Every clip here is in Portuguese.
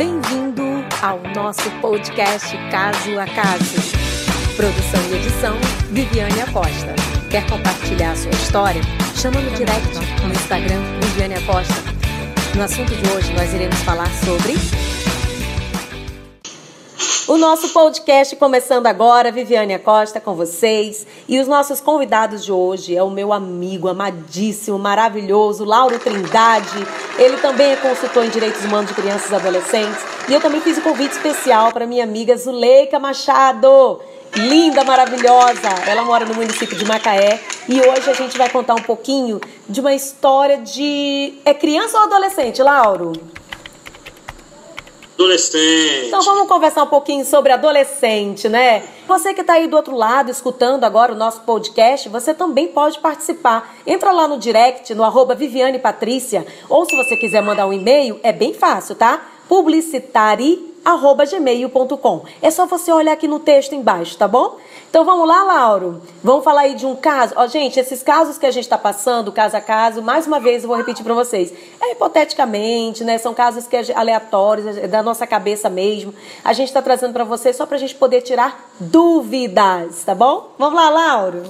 Bem-vindo ao nosso podcast Caso a Caso. Produção e edição Viviane Acosta. Quer compartilhar a sua história? Chama no direct no Instagram Viviane Acosta. No assunto de hoje nós iremos falar sobre o nosso podcast começando agora, Viviane Acosta com vocês. E os nossos convidados de hoje é o meu amigo amadíssimo, maravilhoso, Lauro Trindade. Ele também é consultor em direitos humanos de crianças e adolescentes. E eu também fiz um convite especial para minha amiga Zuleika Machado. Linda, maravilhosa. Ela mora no município de Macaé e hoje a gente vai contar um pouquinho de uma história de. É criança ou adolescente, Lauro? Adolescente. Então vamos conversar um pouquinho sobre adolescente, né? Você que está aí do outro lado escutando agora o nosso podcast, você também pode participar. Entra lá no direct, no arroba Viviane Patrícia, ou se você quiser mandar um e-mail, é bem fácil, tá? publicitari@gmail.com. É só você olhar aqui no texto embaixo, tá bom? Então vamos lá, Lauro. Vamos falar aí de um caso. Ó, gente, esses casos que a gente está passando, caso a caso, mais uma vez eu vou repetir para vocês. É hipoteticamente, né? São casos que é aleatórios, é da nossa cabeça mesmo. A gente está trazendo para vocês só para a gente poder tirar dúvidas, tá bom? Vamos lá, Lauro.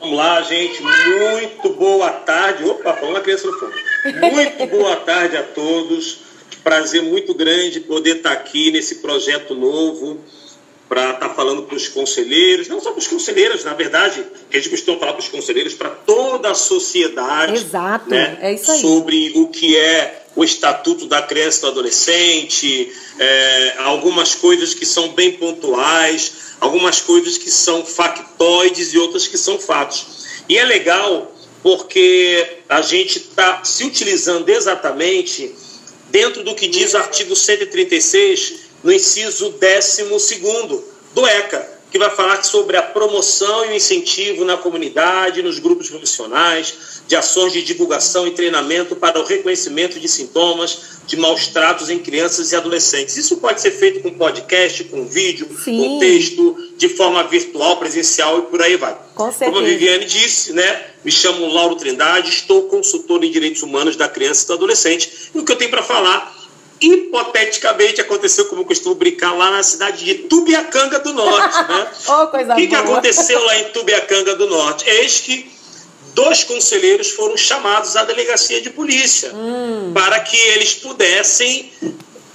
Vamos lá, gente. Muito boa tarde. Opa, falando a criança no fundo. Muito boa tarde a todos. Prazer muito grande poder estar aqui nesse projeto novo para estar falando para os conselheiros, não só para os conselheiros, na verdade, que a gente costuma falar para os conselheiros, para toda a sociedade. Exato, né, é isso aí. Sobre o que é o Estatuto da Criança e do Adolescente, é, algumas coisas que são bem pontuais, algumas coisas que são factoides e outras que são fatos. E é legal porque a gente está se utilizando exatamente dentro do que diz o artigo 136, no inciso 12 do ECA, que vai falar sobre a promoção e o incentivo na comunidade, nos grupos profissionais, de ações de divulgação e treinamento para o reconhecimento de sintomas de maus tratos em crianças e adolescentes. Isso pode ser feito com podcast, com vídeo, Sim. com texto, de forma virtual, presencial e por aí vai. Com Como a Viviane disse, né? Me chamo Lauro Trindade, estou consultor em direitos humanos da criança e do adolescente. E o que eu tenho para falar hipoteticamente aconteceu, como eu costumo brincar, lá na cidade de Tubiacanga do Norte. Né? oh, coisa o que, boa. que aconteceu lá em Tubiacanga do Norte? Eis que dois conselheiros foram chamados à delegacia de polícia hum. para que eles pudessem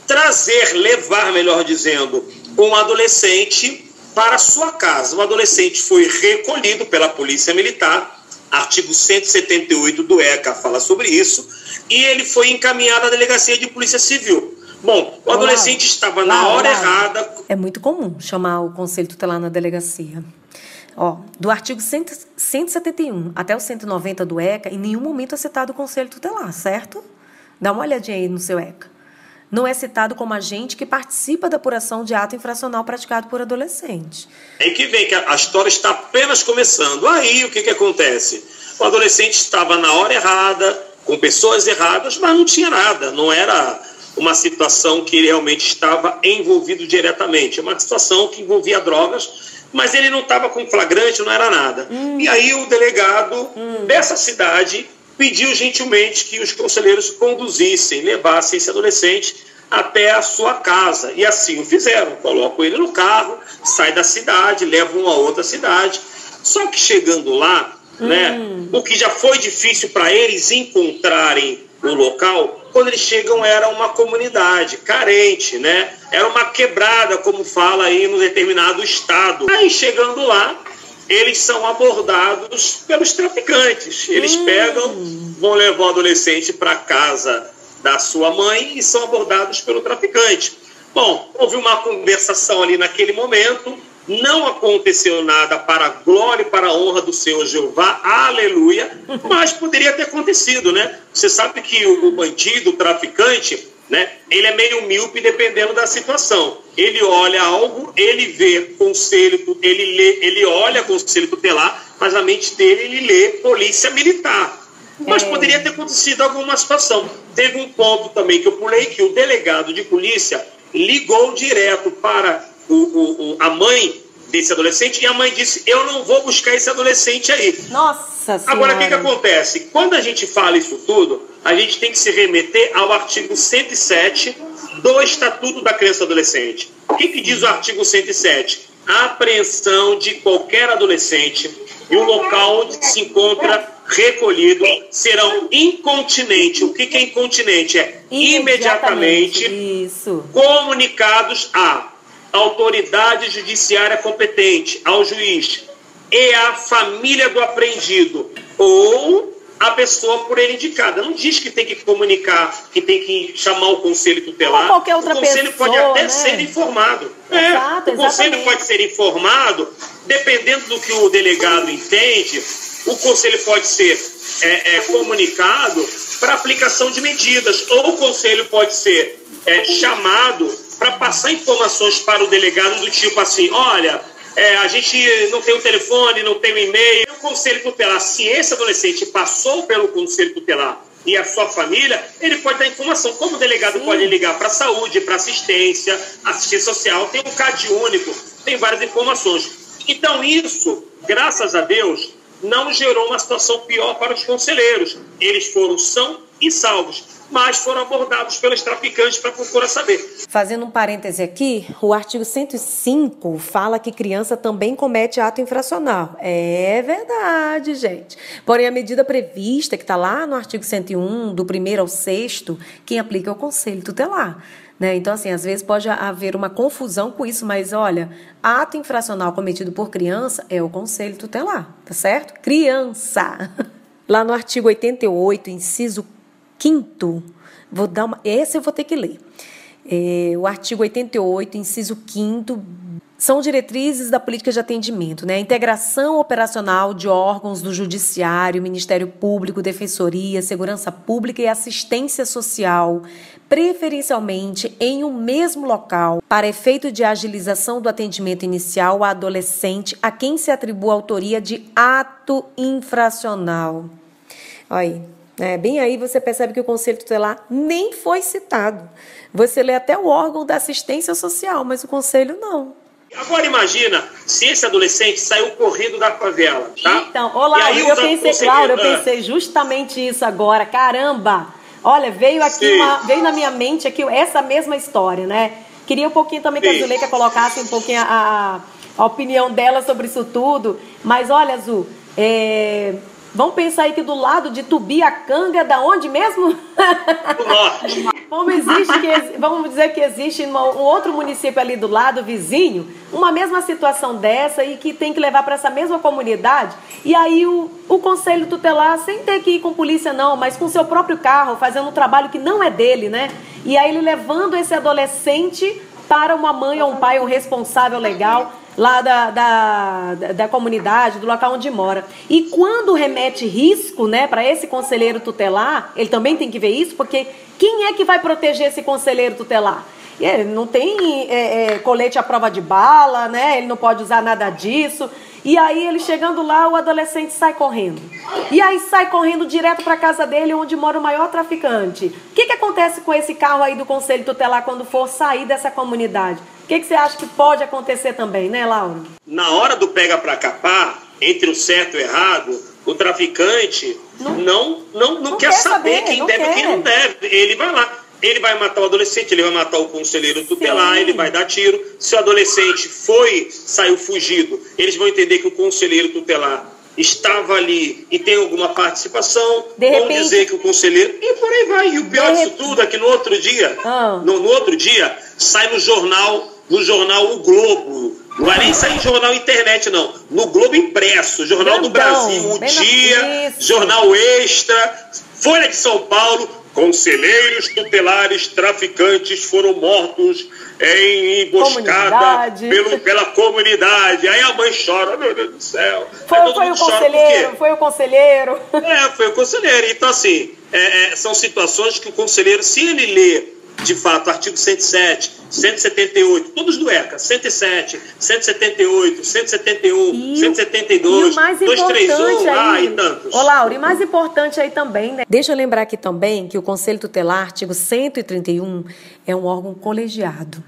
trazer, levar, melhor dizendo, um adolescente para sua casa. O adolescente foi recolhido pela polícia militar, artigo 178 do ECA fala sobre isso, e ele foi encaminhado à delegacia de polícia civil. Bom, o adolescente estava na hora errada. É muito comum chamar o conselho tutelar na delegacia. Ó, do artigo 171 até o 190 do ECA, em nenhum momento é citado o conselho tutelar, certo? Dá uma olhadinha aí no seu ECA. Não é citado como agente que participa da apuração de ato infracional praticado por adolescente. Aí que vem que a história está apenas começando. Aí o que, que acontece? O adolescente estava na hora errada, com pessoas erradas, mas não tinha nada, não era uma situação que ele realmente estava envolvido diretamente, é uma situação que envolvia drogas, mas ele não estava com flagrante, não era nada. Hum. E aí o delegado hum. dessa cidade pediu gentilmente que os conselheiros conduzissem, levassem esse adolescente até a sua casa. E assim o fizeram. Colocam ele no carro, sai da cidade, levam a outra cidade. Só que chegando lá, né? Hum. O que já foi difícil para eles encontrarem o local, quando eles chegam era uma comunidade carente, né? Era uma quebrada, como fala aí no determinado estado. Aí chegando lá, eles são abordados pelos traficantes. Eles Hum. pegam, vão levar o adolescente para casa da sua mãe e são abordados pelo traficante. Bom, houve uma conversação ali naquele momento, não aconteceu nada para a glória e para a honra do Senhor Jeová, aleluia, mas poderia ter acontecido, né? Você sabe que o, bandido, o traficante, né, ele é meio míope dependendo da situação. Ele olha algo, ele vê conselho, ele lê, ele olha conselho tutelar, mas a mente dele ele lê polícia militar. Mas É. poderia ter acontecido alguma situação. Teve um ponto também que eu pulei que o delegado de polícia ligou direto para o, o- o- a mãe desse adolescente e a mãe disse: Eu não vou buscar esse adolescente aí. Nossa Senhora. Agora, o que, que acontece? Quando a gente fala isso tudo, a gente tem que se remeter ao artigo 107 do Estatuto da Criança e Adolescente. O que, que diz o artigo 107? A apreensão de qualquer adolescente e o local onde se encontra recolhido serão incontinente. O que, que é incontinente? É imediatamente, Isso. comunicados à autoridade judiciária competente, ao juiz e à família do apreendido ou a pessoa por ele indicada. Não diz que tem que comunicar, que tem que chamar o conselho tutelar. Ou qualquer outra o conselho pessoa, pode até né? ser informado. Exato, é, o conselho exatamente. pode ser informado, dependendo do que o delegado entende, o conselho pode ser é, é, comunicado para aplicação de medidas, ou o conselho pode ser é, chamado para passar informações para o delegado do tipo assim, olha, é, a gente não tem o telefone, não tem o e-mail. O conselho tutelar, se esse adolescente passou pelo conselho tutelar e a sua família, ele pode dar informação. Como o delegado Sim. pode ligar para a saúde, para assistência, assistência social, tem um CAD único, tem várias informações. Então, isso, graças a Deus, não gerou uma situação pior para os conselheiros. Eles foram são e salvos, mas foram abordados pelos traficantes para procurar saber. Fazendo um parêntese aqui, o artigo 105 fala que criança também comete ato infracional. É verdade, gente. Porém, a medida prevista, que está lá no artigo 101, do primeiro ao sexto, quem aplica é o conselho tutelar. Né? Então, assim, às vezes pode haver uma confusão com isso, mas olha, ato infracional cometido por criança é o conselho tutelar, tá certo? Criança. Lá no artigo 88, inciso 5 vou dar uma, esse eu vou ter que ler. É, o artigo 88, inciso 5 são diretrizes da política de atendimento, né? Integração operacional de órgãos do Judiciário, Ministério Público, Defensoria, Segurança Pública e Assistência Social, preferencialmente em um mesmo local, para efeito de agilização do atendimento inicial a adolescente a quem se atribua a autoria de ato infracional. Olha aí, é, bem aí você percebe que o Conselho Tutelar nem foi citado. Você lê até o órgão da assistência social, mas o Conselho não. Agora imagina se esse adolescente saiu correndo da favela, tá? Então, E aí eu pensei, Laura, eu Ah, pensei justamente isso agora. Caramba! Olha, veio aqui Sim. uma, veio na minha mente aqui essa mesma história, né? Queria um pouquinho também que a Sim. Zuleika colocasse um pouquinho a, a opinião dela sobre isso tudo. Mas olha, Azul, é, vamos pensar aí que do lado de Tubiacanga, da onde mesmo? do norte. Vamos, existe que- vamos dizer que existe um outro município ali do lado, vizinho, uma mesma situação dessa e que tem que levar para essa mesma comunidade. E aí o, o conselho tutelar, sem ter que ir com polícia não, mas com seu próprio carro, fazendo um trabalho que não é dele, né? E aí ele levando esse adolescente para uma mãe ou um pai, um responsável legal lá da, da, da, da comunidade, do local onde mora. E quando remete risco, né, para esse conselheiro tutelar, ele também tem que ver isso, porque quem é que vai proteger esse conselheiro tutelar? Ele não tem é, é, colete à prova de bala, né? Ele não pode usar nada disso. E aí ele chegando lá, o adolescente sai correndo. E aí sai correndo direto para casa dele, onde mora o maior traficante. O que, que acontece com esse carro aí do conselho tutelar quando for sair dessa comunidade? O que, que você acha que pode acontecer também, né, Laura? Na hora do pega pra capar, entre o certo e o errado, o traficante Não- não, não, não, não quer, quer saber saber, quem deve e quem não deve. Ele vai lá. Ele vai matar o adolescente, ele vai matar o conselheiro tutelar, Sim. ele vai dar tiro. Se o adolescente foi, saiu fugido, eles vão entender que o conselheiro tutelar estava ali e tem alguma participação, De vão repente- dizer que o conselheiro. E por aí vai. E o pior De disso rep- tudo é que no outro dia, Ah. no, no outro dia, sai no jornal, no jornal O Globo. Não vai nem sair em jornal internet, não. No Globo impresso, Jornal do Grandão, Brasil, O Dia. Jornal Extra, Folha de São Paulo, conselheiros tutelares traficantes foram mortos em emboscada Comunidade. pelo, pela comunidade. Aí a mãe chora, meu Deus do céu. Foi, todo foi o conselheiro, foi o conselheiro. É, foi o conselheiro. Então, assim, é, é, são situações que o conselheiro, se ele lê, de fato, artigo 107, 178, todos do ECA, 107, 178, 171, E o- 172, e o mais 231, importante ah, aí, e tantos. Ô, Laura, e mais importante aí também, né? Deixa eu lembrar aqui também que o Conselho Tutelar, artigo 131, é um órgão colegiado.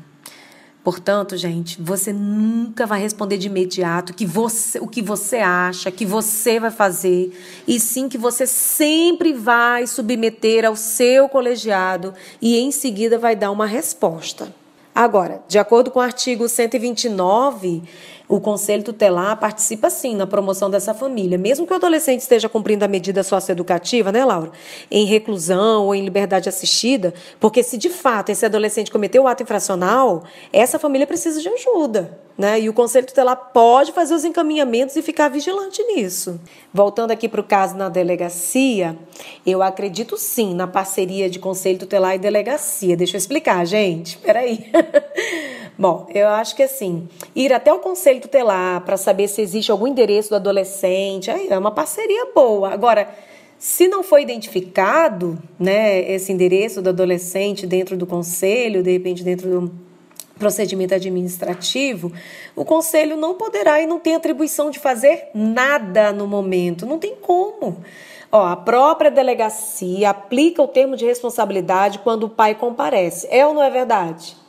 Portanto, gente, você nunca vai responder de imediato que você, o que você acha, que você vai fazer, e sim que você sempre vai submeter ao seu colegiado e em seguida vai dar uma resposta. Agora, de acordo com o artigo 129, o Conselho Tutelar participa sim na promoção dessa família, mesmo que o adolescente esteja cumprindo a medida socioeducativa, né, Laura? Em reclusão ou em liberdade assistida, porque se de fato esse adolescente cometeu o ato infracional, essa família precisa de ajuda, né? E o Conselho Tutelar pode fazer os encaminhamentos e ficar vigilante nisso. Voltando aqui para o caso na delegacia, eu acredito sim na parceria de Conselho Tutelar e delegacia. Deixa eu explicar, gente. Peraí. Bom, eu acho que assim, ir até o conselho tutelar para saber se existe algum endereço do adolescente, é uma parceria boa. Agora, se não foi identificado, né, esse endereço do adolescente dentro do conselho, de repente dentro do procedimento administrativo, o conselho não poderá e não tem atribuição de fazer nada no momento, não tem como. Ó, a própria delegacia aplica o termo de responsabilidade quando o pai comparece. É ou não é verdade?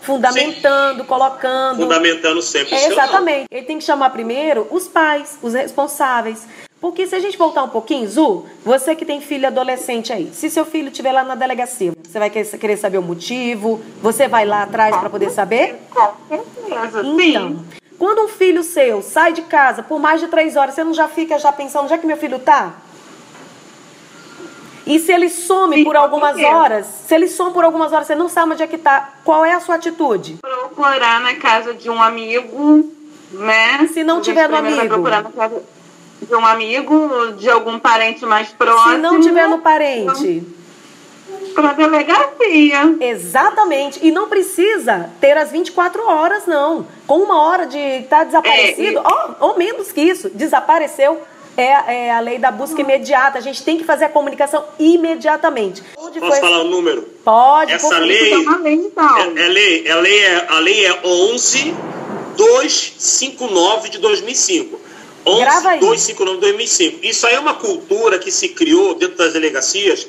fundamentando, Sim. colocando. Fundamentando sempre. É, exatamente. Ele tem que chamar primeiro os pais, os responsáveis. Porque se a gente voltar um pouquinho, Zu, você que tem filho adolescente aí, se seu filho estiver lá na delegacia, você vai querer saber o motivo? Você vai lá atrás para poder saber? Com certeza, então, quando um filho seu sai de casa por mais de três horas, você não já fica já pensando, onde é que meu filho tá? E se ele some Sim, por algumas horas, se ele some por algumas horas, você não sabe onde é que está, qual é a sua atitude? Procurar na casa de um amigo, né? Se não tiver no amigo. Procurar na casa de um amigo, de algum parente mais próximo. Se não tiver no parente. Para delegacia. Exatamente. E não precisa ter as 24 horas, não. Com uma hora de estar tá desaparecido, é, e... ou, ou menos que isso, desapareceu é, é, a lei da busca imediata. A gente tem que fazer a comunicação imediatamente. Onde Posso falar o número? Pode. Essa lei, lei, então. é, é lei, a lei é a lei é 11 259 de 2005. 11 259 de 2005. Isso aí é uma cultura que se criou dentro das delegacias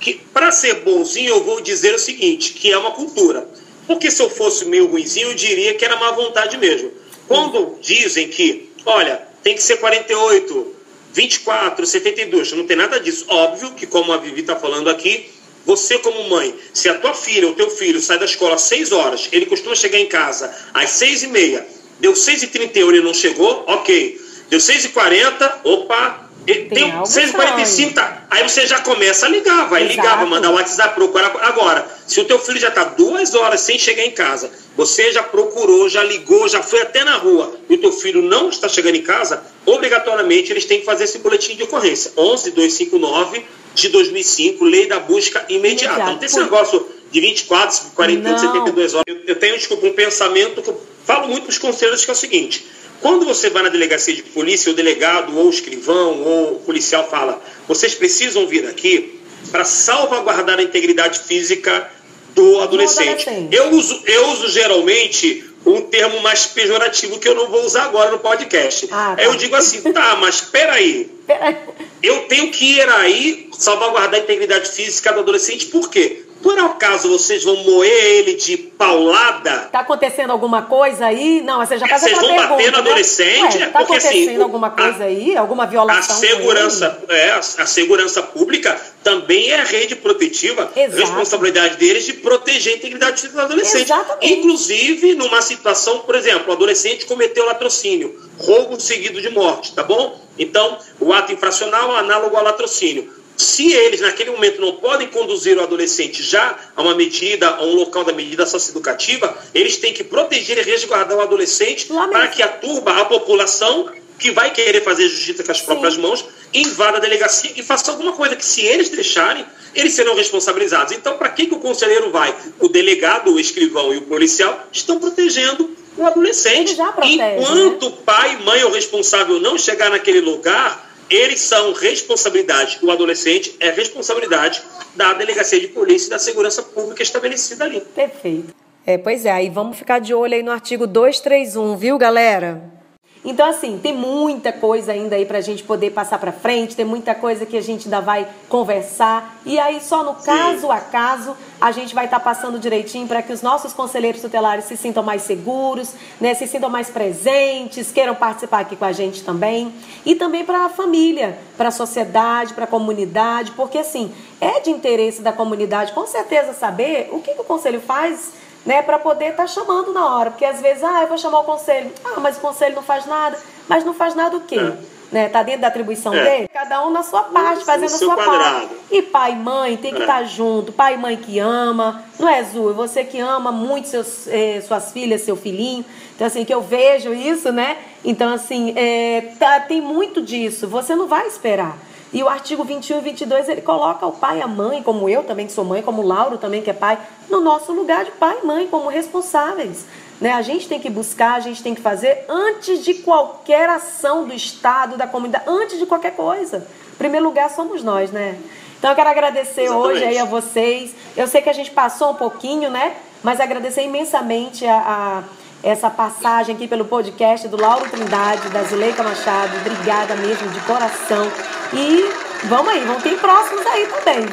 que para ser bonzinho eu vou dizer o seguinte, que é uma cultura. Porque se eu fosse meio ruimzinho, eu diria que era má vontade mesmo. Quando dizem que, olha, tem que ser 48, 24, 72, não tem nada disso. Óbvio que, como a Vivi está falando aqui, você como mãe, se a tua filha ou teu filho sai da escola às 6 horas, ele costuma chegar em casa às 6 e meia, deu 6 e 31 e não chegou, ok. Deu 6 e 40, opa, tem, tem 6h45, tá. Aí você já começa a ligar, vai Exato. ligar, vai mandar o WhatsApp, procurar. Agora, se o teu filho já está duas horas sem chegar em casa, você já procurou, já ligou, já foi até na rua, e o teu filho não está chegando em casa, obrigatoriamente eles têm que fazer esse boletim de ocorrência. 11259 de 2005, lei da busca imediata. Imediato. Não tem esse negócio de 24, 41, 72 horas. Eu tenho, desculpa, um pensamento que eu falo muito para os conselheiros que é o seguinte quando você vai na delegacia de polícia, o delegado, ou o escrivão, ou o policial fala: vocês precisam vir aqui para salvaguardar a integridade física do adolescente. Eu uso, eu uso geralmente um termo mais pejorativo que eu não vou usar agora no podcast. Ah, tá. Eu digo assim, tá, mas peraí. Eu tenho que ir aí salvaguardar a integridade física do adolescente, por quê? Por acaso vocês vão moer ele de paulada? Tá acontecendo alguma coisa aí? Não, você já faz Vocês vão pergunta, bater no né? adolescente? Ué, tá porque, assim, acontecendo assim, alguma coisa a, aí? Alguma violação? A segurança, é, a, a, segurança pública também é a rede protetiva. Exato. Responsabilidade deles de proteger a integridade do adolescente. Exatamente. Inclusive, numa situação, por exemplo, o adolescente cometeu latrocínio, roubo seguido de morte, tá bom? Então, o ato infracional é análogo ao latrocínio se eles, naquele momento, não podem conduzir o adolescente já a uma medida, a um local da medida socioeducativa, eles têm que proteger e resguardar o adolescente para que a turba, a população, que vai querer fazer justiça com as próprias Sim. mãos, invada a delegacia e faça alguma coisa que, se eles deixarem, eles serão responsabilizados. Então, para que, que o conselheiro vai? O delegado, o escrivão e o policial estão protegendo o adolescente. Protege, Enquanto né? pai, mãe ou responsável não chegar naquele lugar, eles são responsabilidade, o adolescente é responsabilidade da delegacia de polícia e da segurança pública estabelecida ali. Perfeito. É, pois é, aí vamos ficar de olho aí no artigo 231, viu, galera? Então, assim, tem muita coisa ainda aí pra gente poder passar pra frente, tem muita coisa que a gente ainda vai conversar. E aí, só no caso a caso, a gente vai estar tá passando direitinho para que os nossos conselheiros tutelares se sintam mais seguros, né, se sintam mais presentes, queiram participar aqui com a gente também. E também para a família, para a sociedade, para a comunidade, porque, assim, é de interesse da comunidade, com certeza, saber o que, que o conselho faz né, para poder estar tá chamando na hora. Porque às vezes, ah, eu vou chamar o conselho. Ah, mas o conselho não faz nada. Mas não faz nada o quê? É. Né, tá dentro da atribuição é. dele? Cada um na sua parte, fazendo a sua quadrado. parte. E pai e mãe tem que é. estar tá junto. Pai e mãe que ama. Não é, Zu? Você que ama muito seus, eh, suas filhas, seu filhinho. Então, assim, que eu vejo isso, né? Então, assim, é, tá, tem muito disso. Você não vai esperar. E o artigo 21 e 22, ele coloca o pai e a mãe, como eu também que sou mãe, como o Lauro também que é pai, no nosso lugar de pai e mãe, como responsáveis. Né? A gente tem que buscar, a gente tem que fazer antes de qualquer ação do Estado, da comunidade, antes de qualquer coisa. Em primeiro lugar somos nós, né? Então eu quero agradecer Exatamente. hoje aí a vocês. Eu sei que a gente passou um pouquinho, né? Mas agradecer imensamente a, a essa passagem aqui pelo podcast do Lauro Trindade, da Zuleika Machado. Obrigada mesmo, de coração. E vamos aí, vão ter próximos aí também.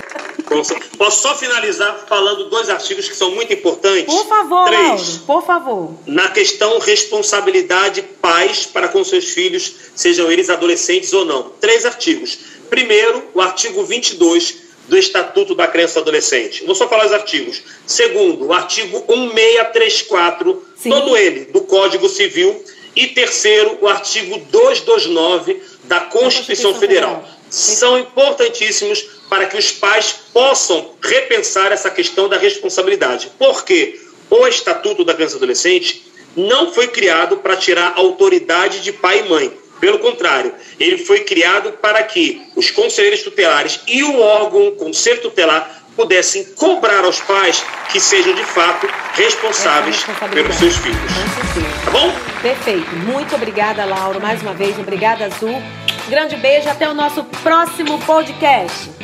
Posso só finalizar falando dois artigos que são muito importantes? Por favor, Três. Lauro, por favor. Na questão responsabilidade pais para com seus filhos, sejam eles adolescentes ou não. Três artigos. Primeiro, o artigo 22 do Estatuto da Criança e Adolescente. Vou só falar os artigos. Segundo, o artigo 1634, Sim. todo ele, do Código Civil. E terceiro, o artigo 229 da Constituição, Constituição Federal. Federal. São importantíssimos para que os pais possam repensar essa questão da responsabilidade. Porque o Estatuto da Criança e Adolescente não foi criado para tirar a autoridade de pai e mãe pelo contrário, ele foi criado para que os conselheiros tutelares e o órgão, o conselho tutelar, pudessem cobrar aos pais que sejam de fato responsáveis pelos seus filhos. Tá bom? Perfeito. Muito obrigada, Laura, mais uma vez. Obrigada, Azul. Grande beijo. Até o nosso próximo podcast.